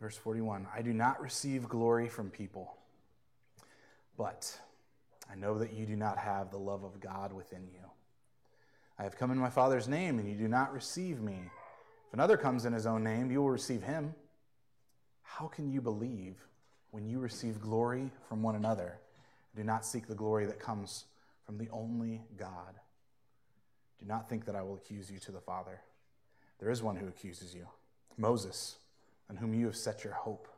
Verse 41 I do not receive glory from people, but I know that you do not have the love of God within you. I have come in my Father's name, and you do not receive me. If another comes in his own name, you will receive him. How can you believe when you receive glory from one another? Do not seek the glory that comes from the only God. Do not think that I will accuse you to the Father. There is one who accuses you Moses, on whom you have set your hope.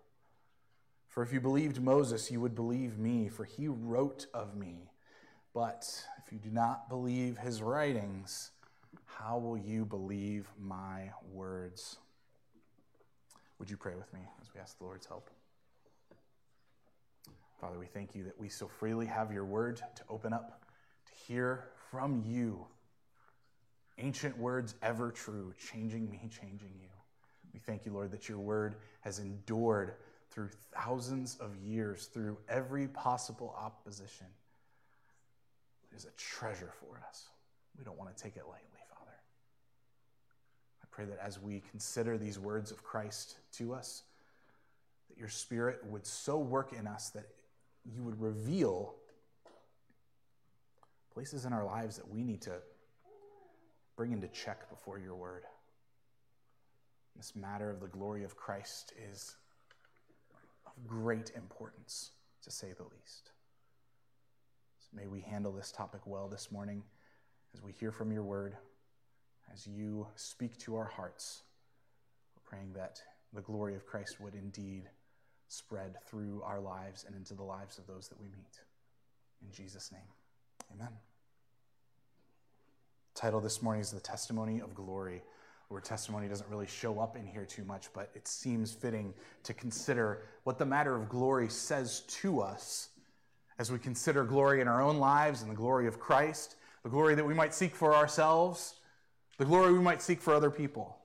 For if you believed Moses, you would believe me, for he wrote of me. But if you do not believe his writings, how will you believe my words? Would you pray with me as we ask the Lord's help? Father, we thank you that we so freely have your word to open up, to hear from you. Ancient words ever true, changing me, changing you. We thank you, Lord, that your word has endured through thousands of years, through every possible opposition. It is a treasure for us. We don't want to take it lightly, Father. I pray that as we consider these words of Christ to us, that your Spirit would so work in us that you would reveal places in our lives that we need to bring into check before your word. This matter of the glory of Christ is of great importance, to say the least. So may we handle this topic well this morning as we hear from your word, as you speak to our hearts. We're praying that the glory of Christ would indeed spread through our lives and into the lives of those that we meet. In Jesus' name, amen. The Title this morning is The Testimony of Glory. Word testimony doesn't really show up in here too much, but it seems fitting to consider what the matter of glory says to us as we consider glory in our own lives and the glory of Christ, the glory that we might seek for ourselves, the glory we might seek for other people.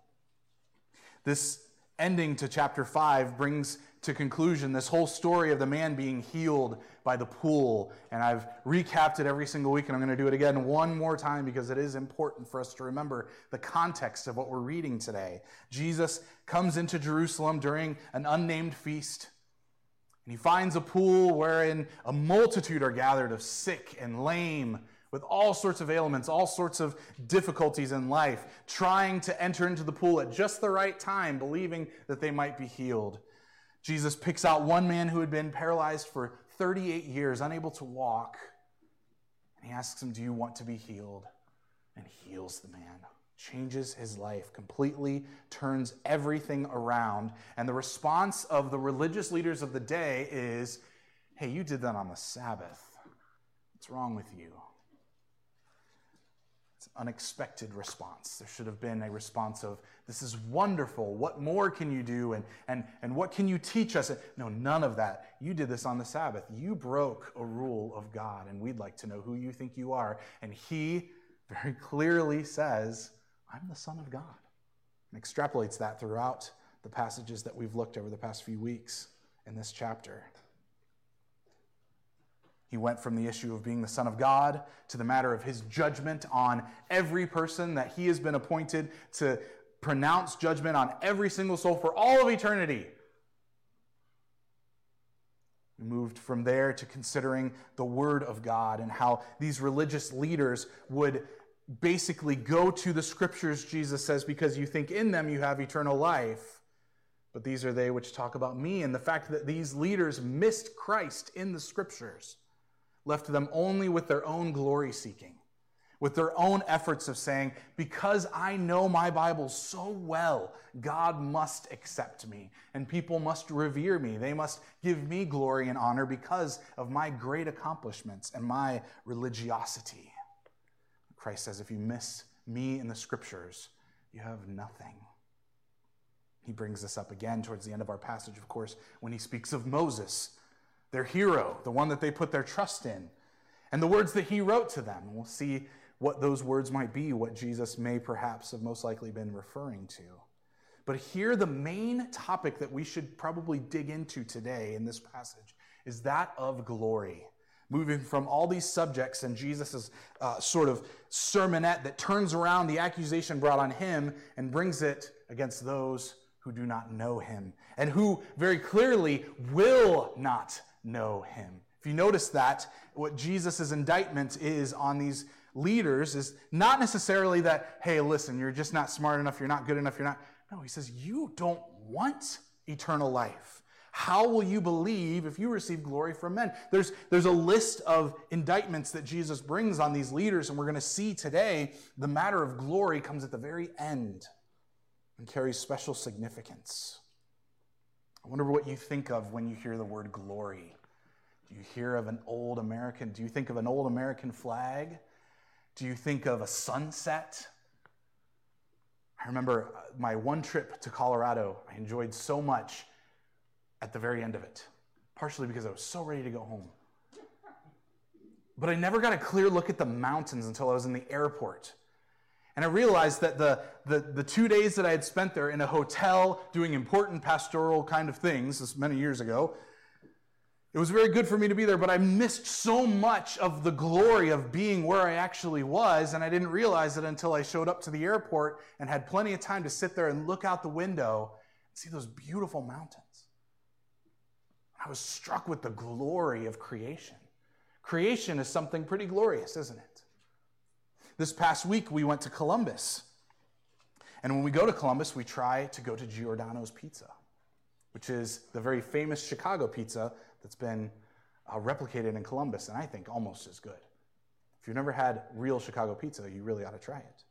This ending to chapter 5 brings to conclusion this whole story of the man being healed by the pool. And I've recapped it every single week, and I'm going to do it again one more time because it is important for us to remember the context of what we're reading today. Jesus comes into Jerusalem during an unnamed feast. And he finds a pool wherein a multitude are gathered of sick and lame with all sorts of ailments, all sorts of difficulties in life, trying to enter into the pool at just the right time, believing that they might be healed. Jesus picks out one man who had been paralyzed for 38 years, unable to walk, and he asks him, Do you want to be healed? And heals the man, changes his life, completely turns everything around. And the response of the religious leaders of the day is, Hey, you did that on the Sabbath. What's wrong with you? Unexpected response. There should have been a response of, This is wonderful. What more can you do? And, and, and what can you teach us? No, none of that. You did this on the Sabbath. You broke a rule of God, and we'd like to know who you think you are. And he very clearly says, I'm the Son of God. And extrapolates that throughout the passages that we've looked over the past few weeks in this chapter. He went from the issue of being the Son of God to the matter of his judgment on every person that he has been appointed to pronounce judgment on every single soul for all of eternity. We moved from there to considering the Word of God and how these religious leaders would basically go to the Scriptures, Jesus says, because you think in them you have eternal life. But these are they which talk about me, and the fact that these leaders missed Christ in the Scriptures left them only with their own glory seeking, with their own efforts of saying, Because I know my Bible so well, God must accept me, and people must revere me. They must give me glory and honor because of my great accomplishments and my religiosity. Christ says, If you miss me in the scriptures, you have nothing. He brings this up again towards the end of our passage, of course, when he speaks of Moses their hero, the one that they put their trust in, and the words that he wrote to them. We'll see what those words might be, what Jesus may perhaps have most likely been referring to. But here, the main topic that we should probably dig into today in this passage is that of glory. Moving from all these subjects and Jesus' uh, sort of sermonette that turns around the accusation brought on him and brings it against those who do not know him, and who very clearly will not know him. If you notice that, what Jesus' indictment is on these leaders is not necessarily that, hey, listen, you're just not smart enough, you're not good enough, you're not. No, he says, you don't want eternal life. How will you believe if you receive glory from men? There's, there's a list of indictments that Jesus brings on these leaders, and we're going to see today the matter of glory comes at the very end and carries special significance. I wonder what you think of when you hear the word glory. Do you hear of an old American? Do you think of an old American flag? Do you think of a sunset? I remember uh, my one trip to Colorado, I enjoyed so much at the very end of it, partially because I was so ready to go home. But I never got a clear look at the mountains until I was in the airport. And I realized that the, the, the, two days that I had spent there in a hotel doing important pastoral kind of things, this many years ago, it was very good for me to be there, but I missed so much of the glory of being where I actually was, and I didn't realize it until I showed up to the airport and had plenty of time to sit there and look out the window and see those beautiful mountains. I was struck with the glory of creation. Creation is something pretty glorious, isn't it? This past week, we went to Columbus. And when we go to Columbus, we try to go to Giordano's Pizza, which is the very famous Chicago pizza that's been uh, replicated in Columbus, and I think almost as good. If you've never had real Chicago pizza, you really ought to try it.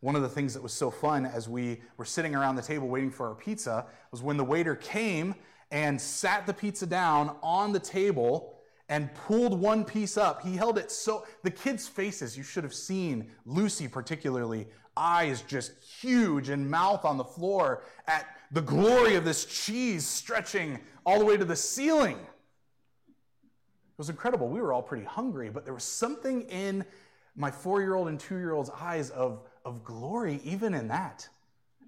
One of the things that was so fun as we were sitting around the table waiting for our pizza was when the waiter came and sat the pizza down on the table and pulled one piece up. He held it so, the kids' faces, you should have seen, Lucy particularly, eyes just huge and mouth on the floor at the glory of this cheese stretching all the way to the ceiling. It was incredible. We were all pretty hungry, but there was something in my four year old and two year old's eyes of, of glory, even in that.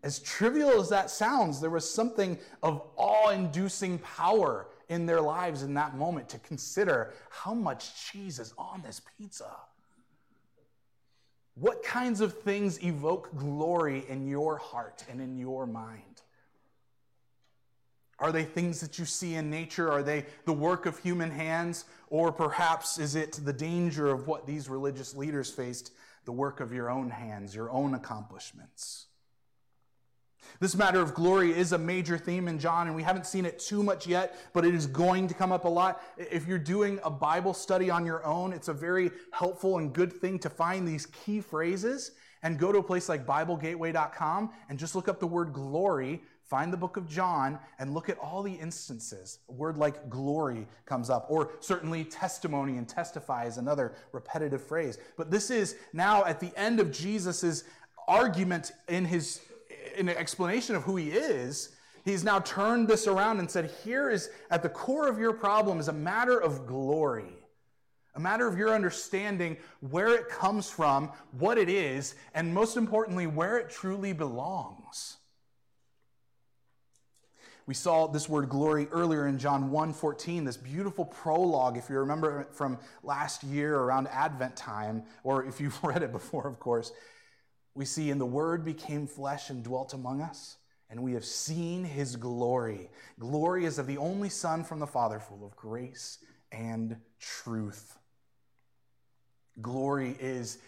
As trivial as that sounds, there was something of awe inducing power in their lives in that moment to consider how much cheese is on this pizza. What kinds of things evoke glory in your heart and in your mind? Are they things that you see in nature? Are they the work of human hands? Or perhaps is it the danger of what these religious leaders faced, the work of your own hands, your own accomplishments? This matter of glory is a major theme in John, and we haven't seen it too much yet, but it is going to come up a lot. If you're doing a Bible study on your own, it's a very helpful and good thing to find these key phrases and go to a place like BibleGateway.com and just look up the word glory Find the book of John and look at all the instances. A word like glory comes up, or certainly testimony and testify is another repetitive phrase. But this is now at the end of Jesus' argument in his in explanation of who he is. He's now turned this around and said, Here is at the core of your problem is a matter of glory a matter of your understanding where it comes from, what it is, and most importantly, where it truly belongs. We saw this word glory earlier in John 1:14, this beautiful prologue, if you remember from last year around Advent time, or if you've read it before, of course. We see, and the Word became flesh and dwelt among us, and we have seen his glory. Glory is of the only Son from the Father, full of grace and truth. Glory is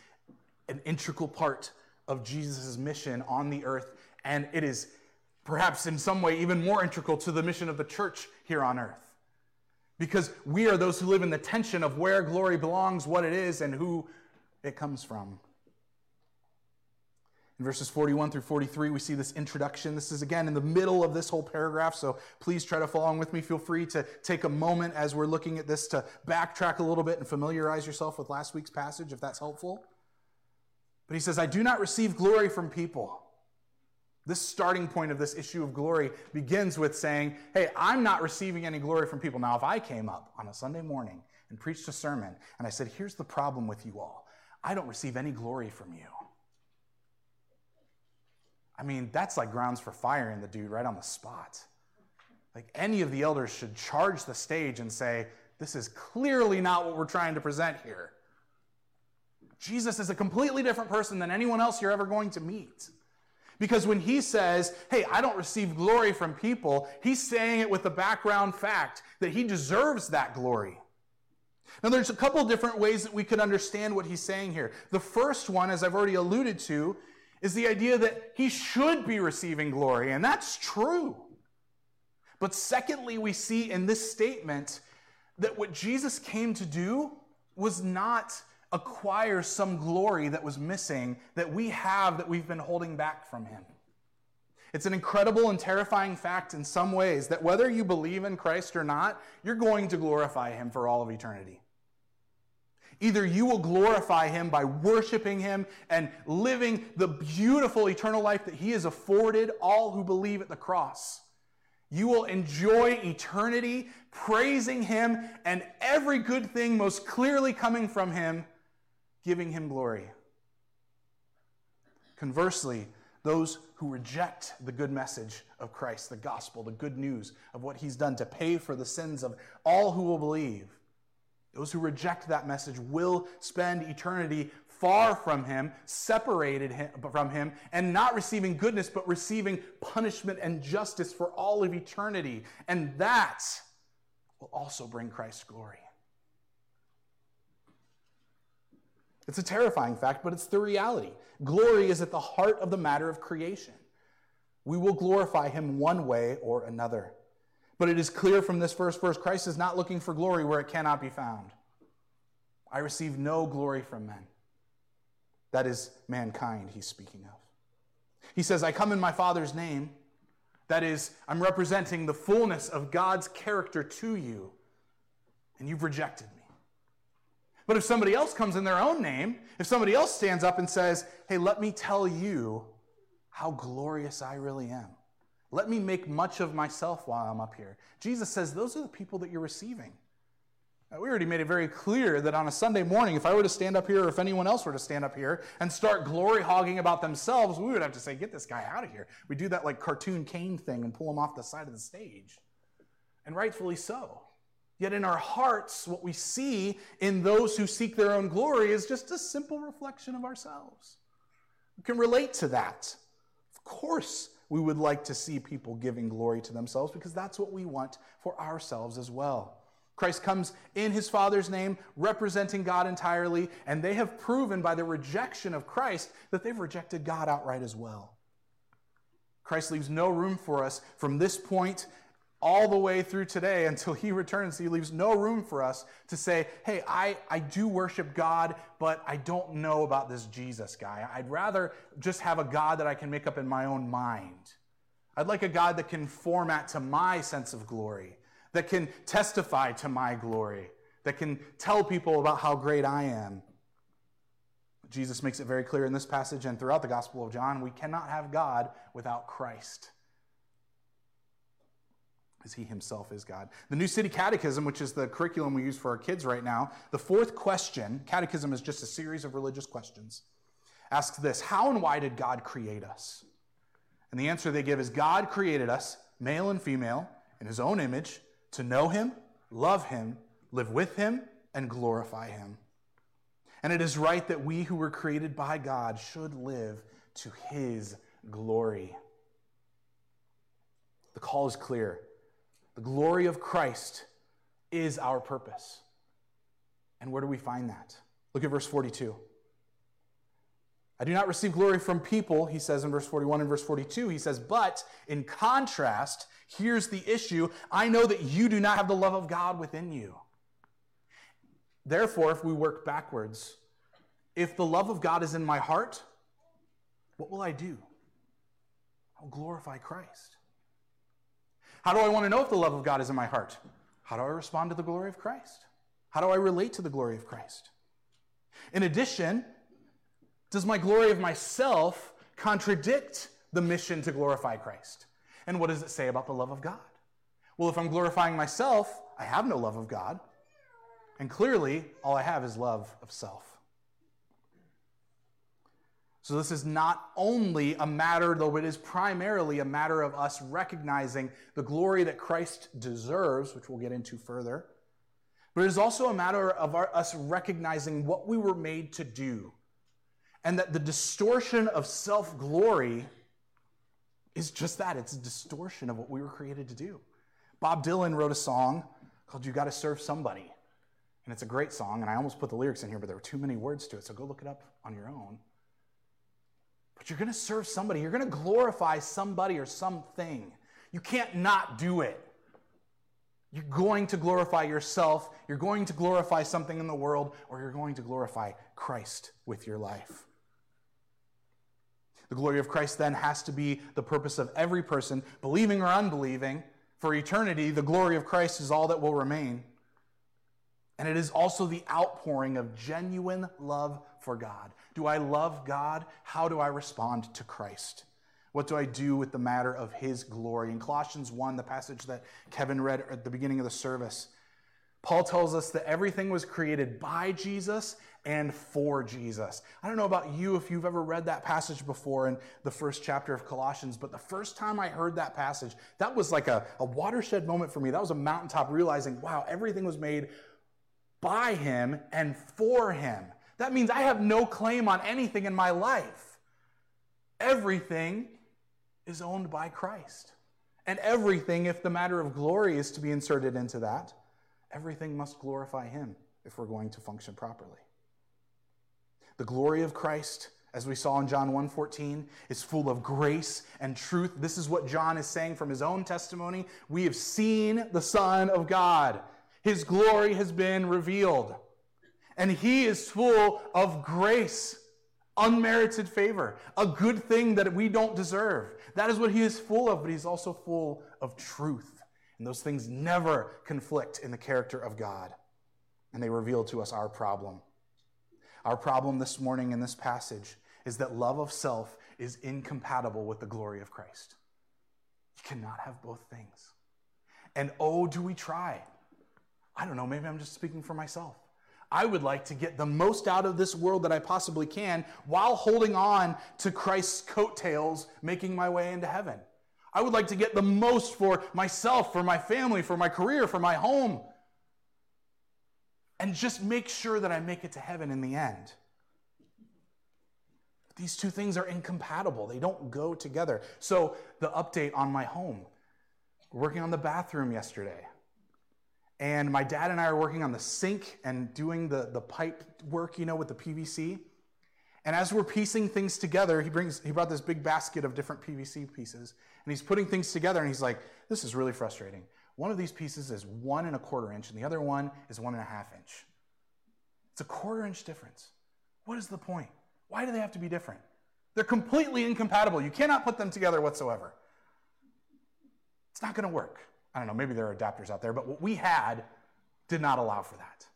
an integral part of Jesus' mission on the earth, and it is perhaps in some way even more integral to the mission of the church here on earth. Because we are those who live in the tension of where glory belongs, what it is, and who it comes from. In verses 41 through 43, we see this introduction. This is again in the middle of this whole paragraph, so please try to follow along with me. Feel free to take a moment as we're looking at this to backtrack a little bit and familiarize yourself with last week's passage if that's helpful. But he says, I do not receive glory from people. This starting point of this issue of glory begins with saying, Hey, I'm not receiving any glory from people. Now, if I came up on a Sunday morning and preached a sermon and I said, Here's the problem with you all I don't receive any glory from you. I mean, that's like grounds for firing the dude right on the spot. Like any of the elders should charge the stage and say, This is clearly not what we're trying to present here. Jesus is a completely different person than anyone else you're ever going to meet. Because when he says, hey, I don't receive glory from people, he's saying it with the background fact that he deserves that glory. Now, there's a couple different ways that we could understand what he's saying here. The first one, as I've already alluded to, is the idea that he should be receiving glory, and that's true. But secondly, we see in this statement that what Jesus came to do was not acquire some glory that was missing that we have that we've been holding back from him. It's an incredible and terrifying fact in some ways that whether you believe in Christ or not, you're going to glorify him for all of eternity. Either you will glorify him by worshiping him and living the beautiful eternal life that he has afforded all who believe at the cross. You will enjoy eternity praising him and every good thing most clearly coming from him, giving him glory. Conversely, those who reject the good message of Christ, the gospel, the good news of what he's done to pay for the sins of all who will believe, those who reject that message will spend eternity far from him, separated from him, and not receiving goodness, but receiving punishment and justice for all of eternity. And that will also bring Christ glory. It's a terrifying fact, but it's the reality. Glory is at the heart of the matter of creation. We will glorify him one way or another. But it is clear from this first verse Christ is not looking for glory where it cannot be found. I receive no glory from men. That is mankind he's speaking of. He says, I come in my Father's name. That is, I'm representing the fullness of God's character to you, and you've rejected me. But if somebody else comes in their own name, if somebody else stands up and says, Hey, let me tell you how glorious I really am, let me make much of myself while I'm up here, Jesus says, Those are the people that you're receiving. We already made it very clear that on a Sunday morning, if I were to stand up here or if anyone else were to stand up here and start glory hogging about themselves, we would have to say, get this guy out of here. We do that like cartoon cane thing and pull him off the side of the stage. And rightfully so. Yet in our hearts, what we see in those who seek their own glory is just a simple reflection of ourselves. We can relate to that. Of course, we would like to see people giving glory to themselves because that's what we want for ourselves as well. Christ comes in his Father's name, representing God entirely, and they have proven by the rejection of Christ that they've rejected God outright as well. Christ leaves no room for us from this point all the way through today until he returns. He leaves no room for us to say, hey, I, I do worship God, but I don't know about this Jesus guy. I'd rather just have a God that I can make up in my own mind. I'd like a God that can format to my sense of glory that can testify to my glory, that can tell people about how great I am. Jesus makes it very clear in this passage and throughout the Gospel of John we cannot have God without Christ, as he himself is God. The New City Catechism, which is the curriculum we use for our kids right now, the fourth question, catechism is just a series of religious questions, asks this How and why did God create us? And the answer they give is God created us, male and female, in his own image to know him, love him, live with him, and glorify him. And it is right that we who were created by God should live to his glory. The call is clear. The glory of Christ is our purpose. And where do we find that? Look at verse 42. I do not receive glory from people, he says in verse 41 and verse 42. He says, but in contrast, Here's the issue I know that you do not have the love of God within you. Therefore, if we work backwards, if the love of God is in my heart, what will I do? I'll glorify Christ. How do I want to know if the love of God is in my heart? How do I respond to the glory of Christ? How do I relate to the glory of Christ? In addition, does my glory of myself contradict the mission to glorify Christ? And what does it say about the love of God? Well, if I'm glorifying myself, I have no love of God. And clearly, all I have is love of self. So, this is not only a matter, though it is primarily a matter of us recognizing the glory that Christ deserves, which we'll get into further, but it is also a matter of our, us recognizing what we were made to do. And that the distortion of self glory is just that it's a distortion of what we were created to do. Bob Dylan wrote a song called You Gotta Serve Somebody. And it's a great song, and I almost put the lyrics in here, but there were too many words to it, so go look it up on your own. But you're gonna serve somebody, you're gonna glorify somebody or something. You can't not do it. You're going to glorify yourself, you're going to glorify something in the world, or you're going to glorify Christ with your life. The glory of Christ then has to be the purpose of every person, believing or unbelieving. For eternity, the glory of Christ is all that will remain. And it is also the outpouring of genuine love for God. Do I love God? How do I respond to Christ? What do I do with the matter of his glory? In Colossians 1, the passage that Kevin read at the beginning of the service, Paul tells us that everything was created by Jesus and for Jesus. I don't know about you if you've ever read that passage before in the first chapter of Colossians, but the first time I heard that passage, that was like a, a watershed moment for me. That was a mountaintop realizing, wow, everything was made by him and for him. That means I have no claim on anything in my life. Everything is owned by Christ. And everything, if the matter of glory is to be inserted into that, everything must glorify him if we're going to function properly. The glory of Christ, as we saw in John 1:14, is full of grace and truth. This is what John is saying from his own testimony. We have seen the Son of God. His glory has been revealed. And he is full of grace, unmerited favor, a good thing that we don't deserve. That is what he is full of, but he's also full of truth. And those things never conflict in the character of God. And they reveal to us our problem. Our problem this morning in this passage is that love of self is incompatible with the glory of Christ. You cannot have both things. And oh, do we try? I don't know, maybe I'm just speaking for myself. I would like to get the most out of this world that I possibly can while holding on to Christ's coattails, making my way into heaven. I would like to get the most for myself, for my family, for my career, for my home, and just make sure that I make it to heaven in the end. These two things are incompatible, they don't go together. So, the update on my home working on the bathroom yesterday. And my dad and I are working on the sink and doing the, the pipe work, you know, with the PVC. And as we're piecing things together, he brings he brought this big basket of different PVC pieces, and he's putting things together, and he's like, "This is really frustrating. One of these pieces is one and a quarter inch, and the other one is one and a half inch. It's a quarter inch difference. What is the point? Why do they have to be different? They're completely incompatible. You cannot put them together whatsoever. It's not going to work. I don't know, maybe there are adapters out there, but what we had did not allow for that.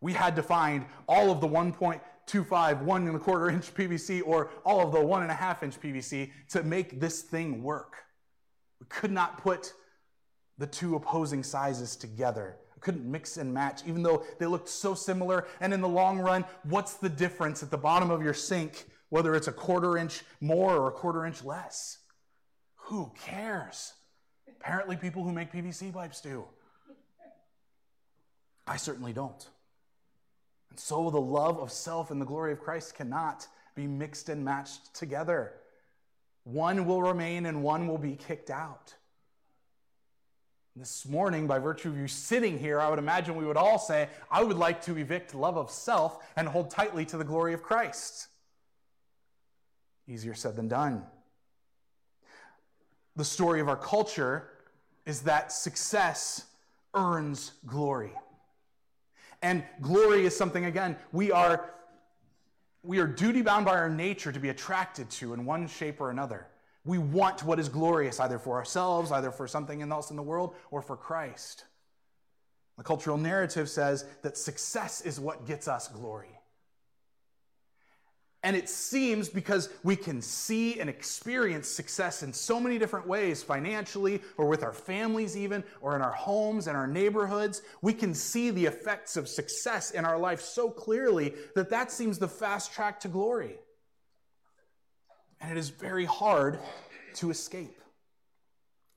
We had to find all of the 1.25, one and a quarter inch PVC, or all of the one and a half inch PVC to make this thing work. We could not put the two opposing sizes together. I couldn't mix and match, even though they looked so similar. And in the long run, what's the difference at the bottom of your sink, whether it's a quarter inch more or a quarter inch less? Who cares? Apparently, people who make PVC pipes do. I certainly don't. And so, the love of self and the glory of Christ cannot be mixed and matched together. One will remain and one will be kicked out. This morning, by virtue of you sitting here, I would imagine we would all say, I would like to evict love of self and hold tightly to the glory of Christ. Easier said than done. The story of our culture is that success earns glory. And glory is something, again, we are, we are duty bound by our nature to be attracted to in one shape or another. We want what is glorious, either for ourselves, either for something else in the world, or for Christ. The cultural narrative says that success is what gets us glory. And it seems because we can see and experience success in so many different ways, financially, or with our families, even, or in our homes and our neighborhoods, we can see the effects of success in our life so clearly that that seems the fast track to glory and it is very hard to escape.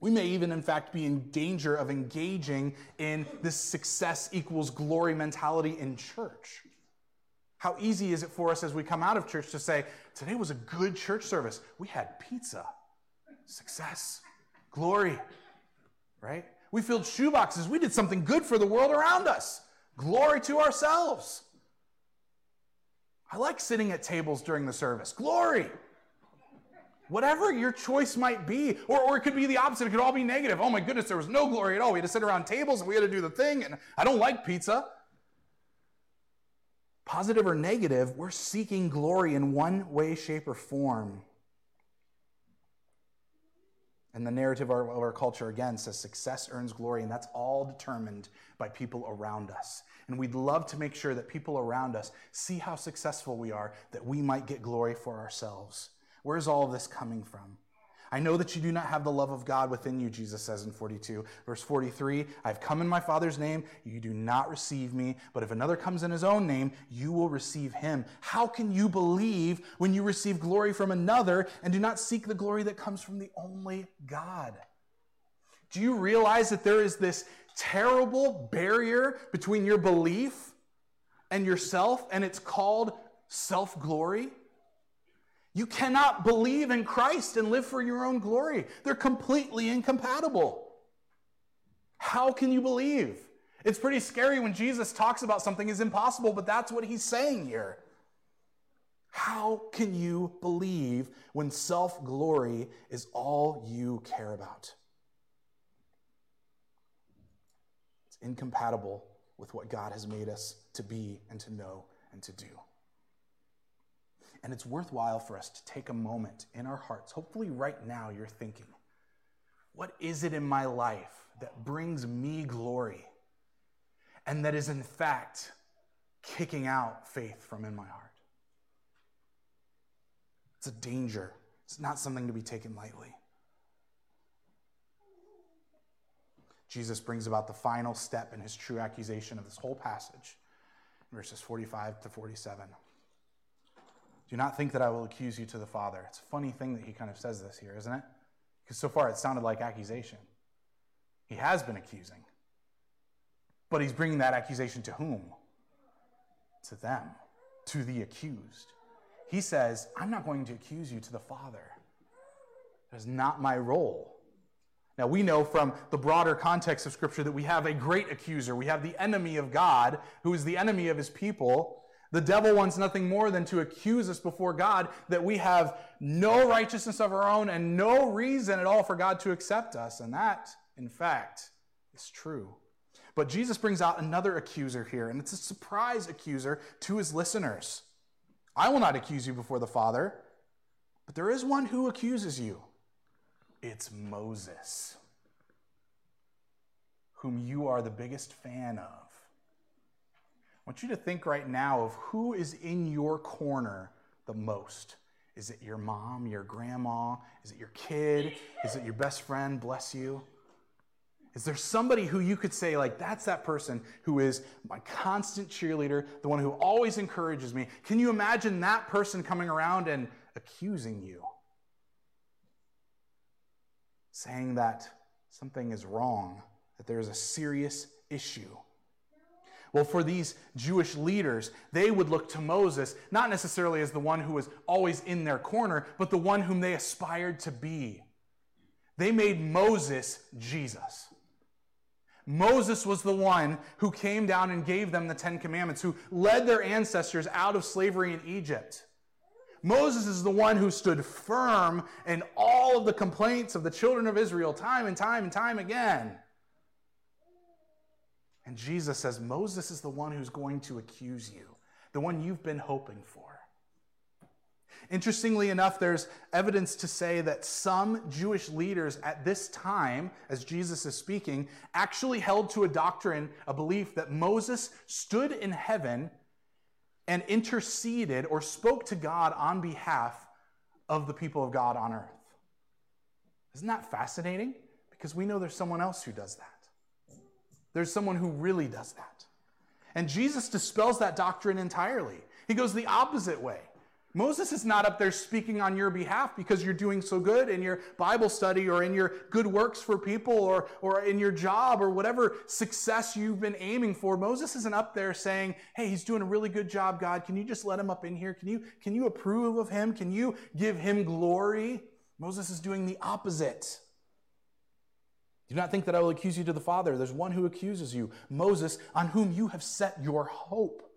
We may even, in fact, be in danger of engaging in this success equals glory mentality in church. How easy is it for us as we come out of church to say, Today was a good church service. We had pizza. Success, glory, right? We filled shoeboxes. We did something good for the world around us. Glory to ourselves. I like sitting at tables during the service. Glory. Whatever your choice might be, or, or it could be the opposite. It could all be negative. Oh my goodness, there was no glory at all. We had to sit around tables and we had to do the thing, and I don't like pizza. Positive or negative, we're seeking glory in one way, shape, or form. And the narrative of our, culture, again, says success earns glory, and that's all determined by people around us. And we'd love to make sure that people around us see how successful we are, that we might get glory for ourselves. Where's all of this coming from? I know that you do not have the love of God within you, Jesus says in 42. Verse 43 I've come in my Father's name, you do not receive me, but if another comes in his own name, you will receive him. How can you believe when you receive glory from another and do not seek the glory that comes from the only God? Do you realize that there is this terrible barrier between your belief and yourself, and it's called self glory? You cannot believe in Christ and live for your own glory. They're completely incompatible. How can you believe? It's pretty scary when Jesus talks about something is impossible, but that's what he's saying here. How can you believe when self glory is all you care about? It's incompatible with what God has made us to be and to know and to do. And it's worthwhile for us to take a moment in our hearts. Hopefully, right now, you're thinking, what is it in my life that brings me glory and that is, in fact, kicking out faith from in my heart? It's a danger, it's not something to be taken lightly. Jesus brings about the final step in his true accusation of this whole passage, verses 45 to 47. Do not think that I will accuse you to the Father. It's a funny thing that he kind of says this here, isn't it? Because so far it sounded like accusation. He has been accusing. But he's bringing that accusation to whom? To them, to the accused. He says, I'm not going to accuse you to the Father. That is not my role. Now, we know from the broader context of Scripture that we have a great accuser. We have the enemy of God, who is the enemy of his people, the devil wants nothing more than to accuse us before God that we have no righteousness of our own and no reason at all for God to accept us. And that, in fact, is true. But Jesus brings out another accuser here, and it's a surprise accuser to his listeners. I will not accuse you before the Father, but there is one who accuses you. It's Moses, whom you are the biggest fan of want you to think right now of who is in your corner the most. Is it your mom, your grandma? Is it your kid? Is it your best friend? Bless you. Is there somebody who you could say, like, that's that person who is my constant cheerleader, the one who always encourages me? Can you imagine that person coming around and accusing you? Saying that something is wrong, that there is a serious issue. Well, for these Jewish leaders, they would look to Moses not necessarily as the one who was always in their corner, but the one whom they aspired to be. They made Moses Jesus. Moses was the one who came down and gave them the Ten Commandments, who led their ancestors out of slavery in Egypt. Moses is the one who stood firm in all of the complaints of the children of Israel time and time and time again. And Jesus says, Moses is the one who's going to accuse you, the one you've been hoping for. Interestingly enough, there's evidence to say that some Jewish leaders at this time, as Jesus is speaking, actually held to a doctrine, a belief that Moses stood in heaven and interceded or spoke to God on behalf of the people of God on earth. Isn't that fascinating? Because we know there's someone else who does that. There's someone who really does that. And Jesus dispels that doctrine entirely. He goes the opposite way. Moses is not up there speaking on your behalf because you're doing so good in your Bible study or in your good works for people or, or in your job or whatever success you've been aiming for. Moses isn't up there saying, Hey, he's doing a really good job, God. Can you just let him up in here? Can you, can you approve of him? Can you give him glory? Moses is doing the opposite. Do not think that I will accuse you to the Father. There's one who accuses you, Moses, on whom you have set your hope.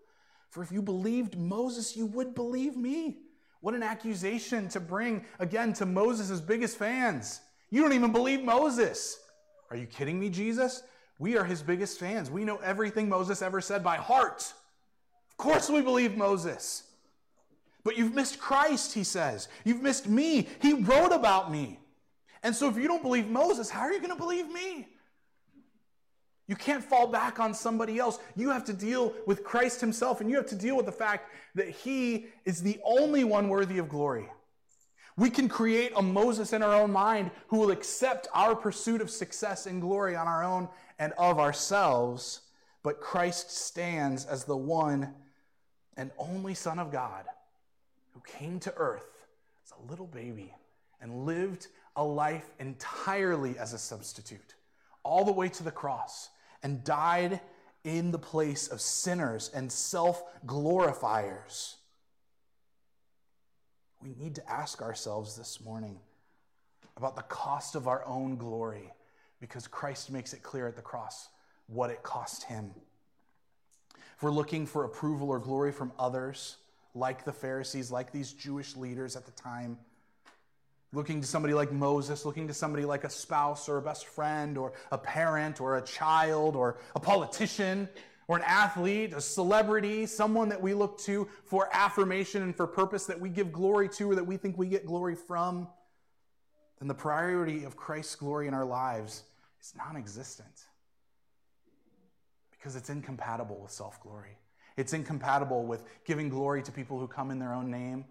For if you believed Moses, you would believe me. What an accusation to bring, again, to Moses' biggest fans. You don't even believe Moses. Are you kidding me, Jesus? We are his biggest fans. We know everything Moses ever said by heart. Of course, we believe Moses. But you've missed Christ, he says. You've missed me. He wrote about me. And so if you don't believe Moses, how are you going to believe me? You can't fall back on somebody else. You have to deal with Christ himself, and you have to deal with the fact that he is the only one worthy of glory. We can create a Moses in our own mind who will accept our pursuit of success and glory on our own and of ourselves, but Christ stands as the one and only Son of God who came to earth as a little baby and lived a life entirely as a substitute, all the way to the cross, and died in the place of sinners and self glorifiers. We need to ask ourselves this morning about the cost of our own glory because Christ makes it clear at the cross what it cost him. If we're looking for approval or glory from others, like the Pharisees, like these Jewish leaders at the time. Looking to somebody like Moses, looking to somebody like a spouse or a best friend or a parent or a child or a politician or an athlete, a celebrity, someone that we look to for affirmation and for purpose that we give glory to or that we think we get glory from, then the priority of Christ's glory in our lives is non existent because it's incompatible with self glory. It's incompatible with giving glory to people who come in their own name.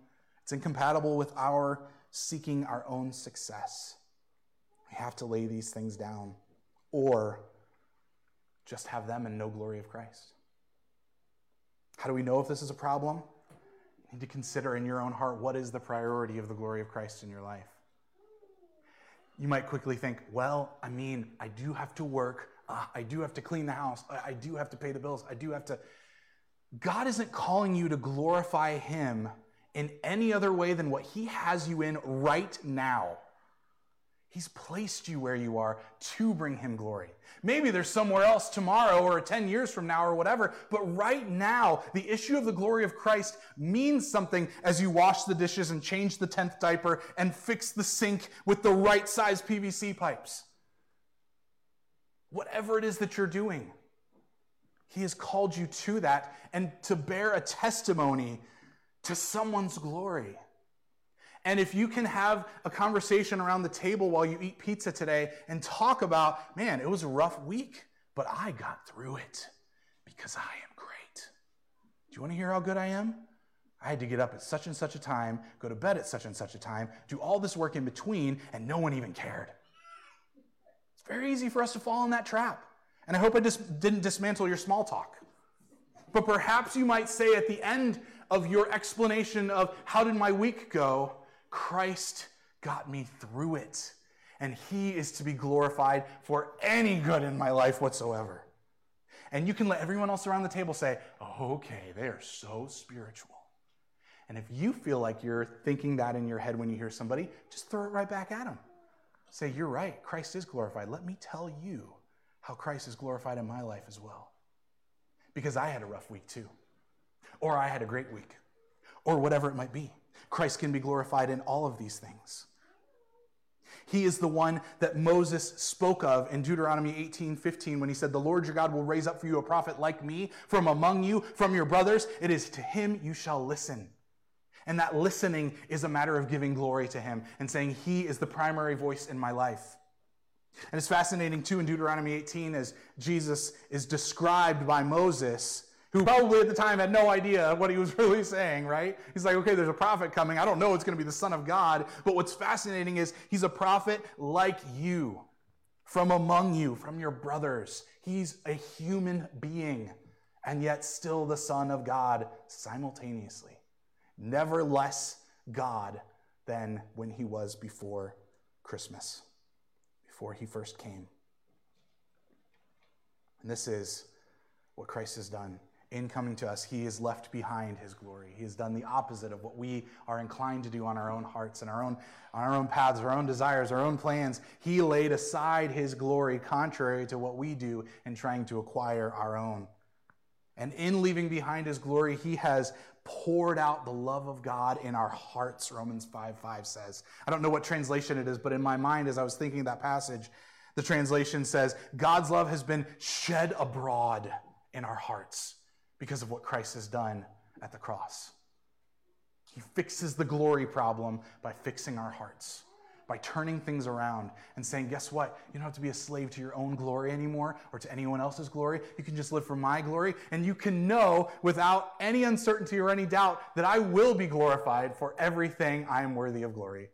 It's incompatible with our seeking our own success. We have to lay these things down or just have them and no glory of Christ. How do we know if this is a problem? You need to consider in your own heart what is the priority of the glory of Christ in your life. You might quickly think, well, I mean, I do have to work. Uh, I do have to clean the house. I, I do have to pay the bills. I do have to. God isn't calling you to glorify Him in any other way than what He has you in right now. He's placed you where you are to bring Him glory. Maybe there's somewhere else tomorrow or 10 years from now or whatever, but right now, the issue of the glory of Christ means something as you wash the dishes and change the 10th diaper and fix the sink with the right size PVC pipes. Whatever it is that you're doing. He has called you to that and to bear a testimony to someone's glory. And if you can have a conversation around the table while you eat pizza today and talk about, man, it was a rough week, but I got through it because I am great. Do you want to hear how good I am? I had to get up at such and such a time, go to bed at such and such a time, do all this work in between, and no one even cared. It's very easy for us to fall in that trap. And I hope I just didn't dismantle your small talk. But perhaps you might say at the end of your explanation of how did my week go, Christ got me through it. And he is to be glorified for any good in my life whatsoever. And you can let everyone else around the table say, okay, they are so spiritual. And if you feel like you're thinking that in your head when you hear somebody, just throw it right back at them. Say, you're right, Christ is glorified. Let me tell you how Christ is glorified in my life as well. Because I had a rough week too, or I had a great week, or whatever it might be. Christ can be glorified in all of these things. He is the one that Moses spoke of in Deuteronomy 18 15 when he said, The Lord your God will raise up for you a prophet like me from among you, from your brothers. It is to him you shall listen. And that listening is a matter of giving glory to him and saying, He is the primary voice in my life. And it's fascinating too in Deuteronomy 18 as Jesus is described by Moses, who probably at the time had no idea what he was really saying, right? He's like, okay, there's a prophet coming. I don't know it's going to be the Son of God. But what's fascinating is he's a prophet like you, from among you, from your brothers. He's a human being, and yet still the Son of God simultaneously. Never less God than when he was before Christmas before he first came. And this is what Christ has done in coming to us, he has left behind his glory. He has done the opposite of what we are inclined to do on our own hearts and our own, on our own paths, our own desires, our own plans. He laid aside his glory, contrary to what we do in trying to acquire our own. And in leaving behind his glory, he has poured out the love of God in our hearts, Romans 5 5 says. I don't know what translation it is, but in my mind, as I was thinking that passage, the translation says, God's love has been shed abroad in our hearts because of what Christ has done at the cross. He fixes the glory problem by fixing our hearts, by turning things around and saying, Guess what? You don't have to be a slave to your own glory anymore or to anyone else's glory. You can just live for my glory, and you can know without any uncertainty or any doubt that I will be glorified for everything I am worthy of glory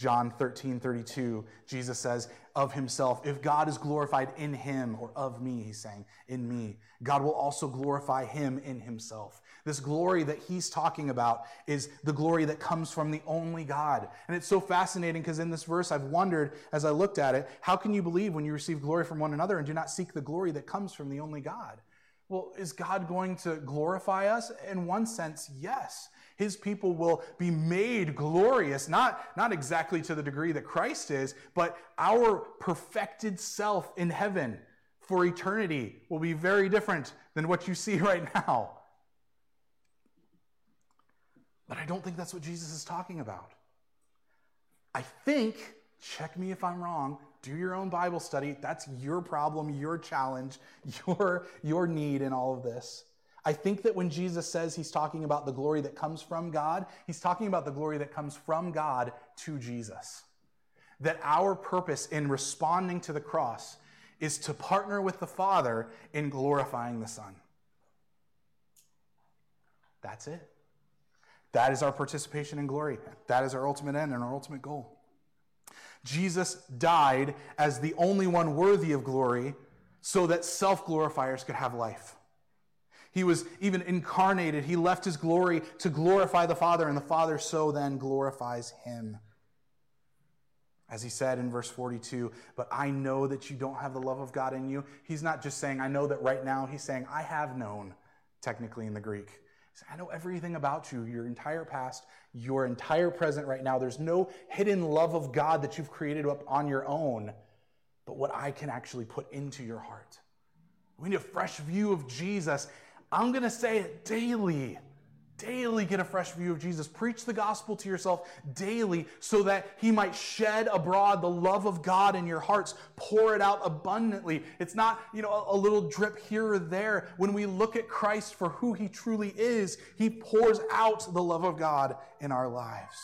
John 13, 32, Jesus says of himself, If God is glorified in him, or of me, he's saying, in me, God will also glorify him in himself. This glory that he's talking about is the glory that comes from the only God. And it's so fascinating because in this verse, I've wondered as I looked at it, how can you believe when you receive glory from one another and do not seek the glory that comes from the only God? Well, is God going to glorify us? In one sense, yes his people will be made glorious, not, not exactly to the degree that Christ is, but our perfected self in heaven for eternity will be very different than what you see right now. But I don't think that's what Jesus is talking about. I think, check me if I'm wrong, do your own Bible study. That's your problem, your challenge, your, your need in all of this. I think that when Jesus says he's talking about the glory that comes from God, he's talking about the glory that comes from God to Jesus. That our purpose in responding to the cross is to partner with the Father in glorifying the Son. That's it. That is our participation in glory. That is our ultimate end and our ultimate goal. Jesus died as the only one worthy of glory so that self glorifiers could have life. He was even incarnated. He left his glory to glorify the Father, and the Father so then glorifies him. As he said in verse 42, but I know that you don't have the love of God in you. He's not just saying, I know that right now. He's saying, I have known, technically in the Greek. I know everything about you, your entire past, your entire present right now. There's no hidden love of God that you've created up on your own, but what I can actually put into your heart. We need a fresh view of Jesus I'm going to say it daily. Daily get a fresh view of Jesus. Preach the gospel to yourself daily so that he might shed abroad the love of God in your hearts. Pour it out abundantly. It's not, you know, a, little drip here or there. When we look at Christ for who he truly is, he pours out the love of God in our lives.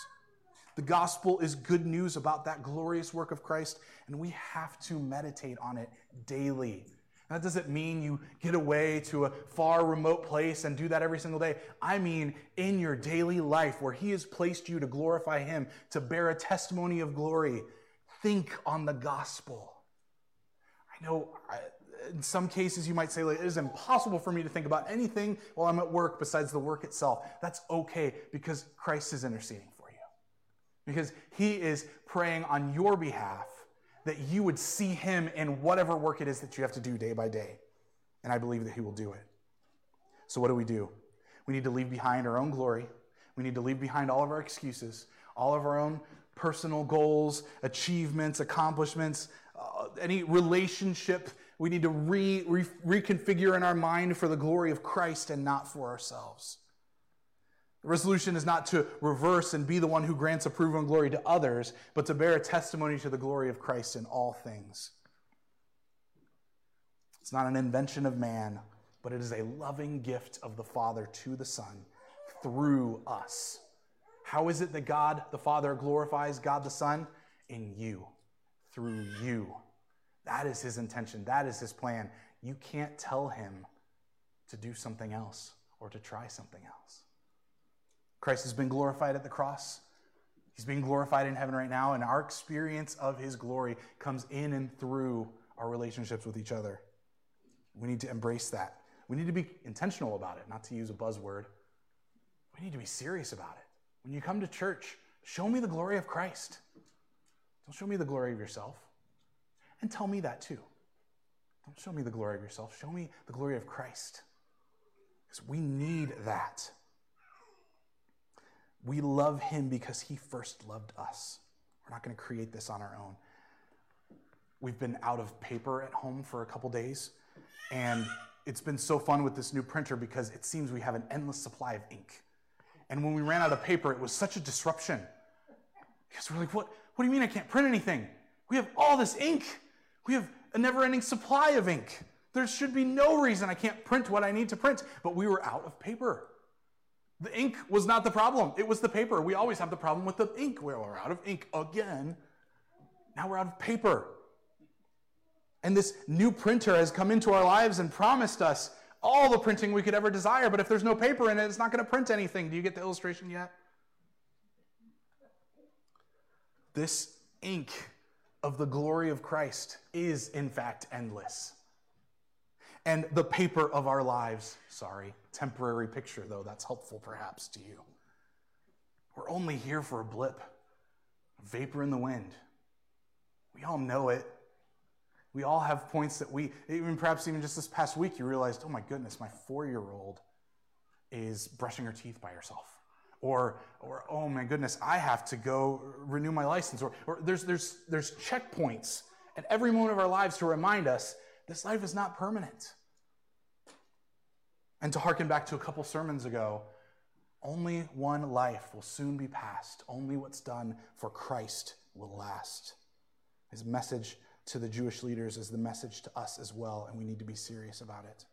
The gospel is good news about that glorious work of Christ, and we have to meditate on it daily. That doesn't mean you get away to a far remote place and do that every single day. I mean, in your daily life where He has placed you to glorify Him, to bear a testimony of glory, think on the gospel. I know I, in some cases you might say, like, it is impossible for me to think about anything while I'm at work besides the work itself. That's okay because Christ is interceding for you, because He is praying on your behalf that you would see him in whatever work it is that you have to do day by day. And I believe that he will do it. So, what do we do? We need to leave behind our own glory. We need to leave behind all of our excuses, all of our own personal goals, achievements, accomplishments, uh, any relationship. We need to re, re, reconfigure in our mind for the glory of Christ and not for ourselves. Resolution is not to reverse and be the one who grants approval and glory to others, but to bear a testimony to the glory of Christ in all things. It's not an invention of man, but it is a loving gift of the Father to the Son through us. How is it that God the Father glorifies God the Son? In you, through you. That is his intention. That is his plan. You can't tell him to do something else or to try something else. Christ has been glorified at the cross. He's being glorified in heaven right now, and our experience of his glory comes in and through our relationships with each other. We need to embrace that. We need to be intentional about it, not to use a buzzword. We need to be serious about it. When you come to church, show me the glory of Christ. Don't show me the glory of yourself. And tell me that too. Don't show me the glory of yourself. Show me the glory of Christ. Because we need that. We love him because he first loved us. We're not going to create this on our own. We've been out of paper at home for a couple days, and it's been so fun with this new printer because it seems we have an endless supply of ink. And when we ran out of paper, it was such a disruption. Because we're like, what, what do you mean I can't print anything? We have all this ink. We have a never ending supply of ink. There should be no reason I can't print what I need to print. But we were out of paper. The ink was not the problem, it was the paper. We always have the problem with the ink. We're out of ink again. Now we're out of paper. And this new printer has come into our lives and promised us all the printing we could ever desire, but if there's no paper in it, it's not going to print anything. Do you get the illustration yet? This ink of the glory of Christ is, in fact, endless. And the paper of our lives, sorry, temporary picture though, that's helpful perhaps to you. We're only here for a blip, vapor in the wind. We all know it. We all have points that we, even perhaps even just this past week, you realized, oh my goodness, my four year old is brushing her teeth by herself. Or, or, oh my goodness, I have to go renew my license. Or, or there's, there's, there's checkpoints at every moment of our lives to remind us this life is not permanent. And to hearken back to a couple sermons ago, only one life will soon be passed. Only what's done for Christ will last. His message to the Jewish leaders is the message to us as well, and we need to be serious about it.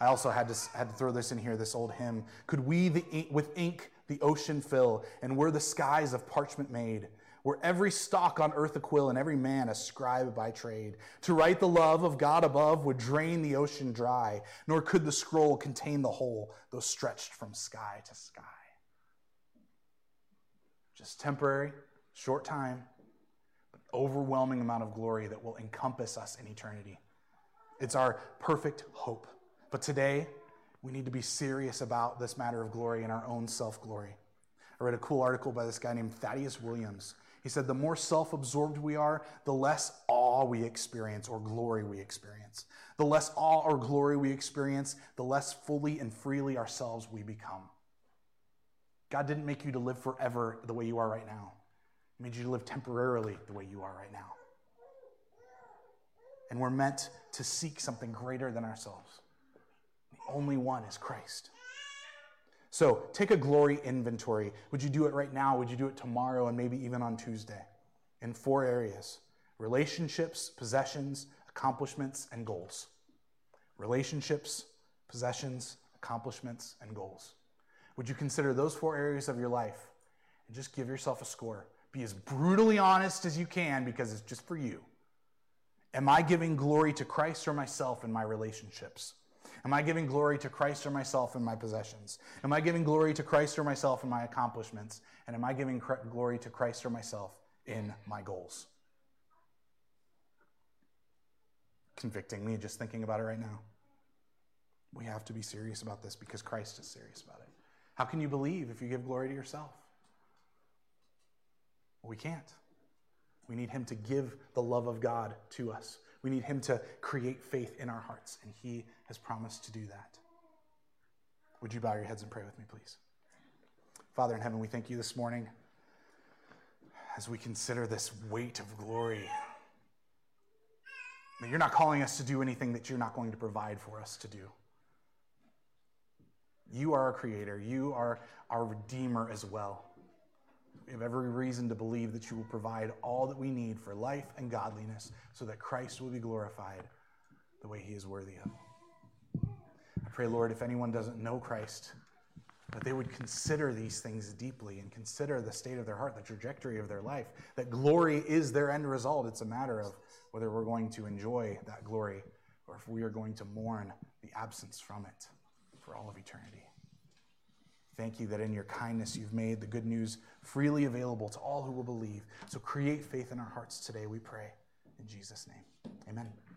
I also had to, had to throw this in here, this old hymn. Could we the, with ink the ocean fill, and were the skies of parchment made? Were every stock on earth a quill, and every man a scribe by trade? To write the love of God above would drain the ocean dry, nor could the scroll contain the whole, though stretched from sky to sky. Just temporary, short time, but overwhelming amount of glory that will encompass us in eternity. It's our perfect hope. But today, we need to be serious about this matter of glory and our own self glory. I read a cool article by this guy named Thaddeus Williams. He said, The more self absorbed we are, the less awe we experience or glory we experience. The less awe or glory we experience, the less fully and freely ourselves we become. God didn't make you to live forever the way you are right now. He made you to live temporarily the way you are right now. And we're meant to seek something greater than ourselves. The only one is Christ. So take a glory inventory. Would you do it right now? Would you do it tomorrow and maybe even on Tuesday? In four areas relationships, possessions, accomplishments, and goals. Relationships, possessions, accomplishments, and goals. Would you consider those four areas of your life and just give yourself a score? Be as brutally honest as you can because it's just for you. Am I giving glory to Christ or myself in my relationships? Am I giving glory to Christ or myself in my possessions? Am I giving glory to Christ or myself in my accomplishments? And am I giving glory to Christ or myself in my goals? Convicting me just thinking about it right now. We have to be serious about this because Christ is serious about it. How can you believe if you give glory to yourself? We can't. We need Him to give the love of God to us. We need Him to create faith in our hearts, and He has promised to do that. Would you bow your heads and pray with me, please? Father in heaven, we thank you this morning as we consider this weight of glory. That you're not calling us to do anything that you're not going to provide for us to do. You are our creator, you are our redeemer as well. We have every reason to believe that you will provide all that we need for life and godliness so that Christ will be glorified the way he is worthy of. I pray, Lord, if anyone doesn't know Christ, that they would consider these things deeply and consider the state of their heart, the trajectory of their life, that glory is their end result. It's a matter of whether we're going to enjoy that glory or if we are going to mourn the absence from it for all of eternity. Thank you that in your kindness you've made the good news freely available to all who will believe. So create faith in our hearts today, we pray. In Jesus' name, amen.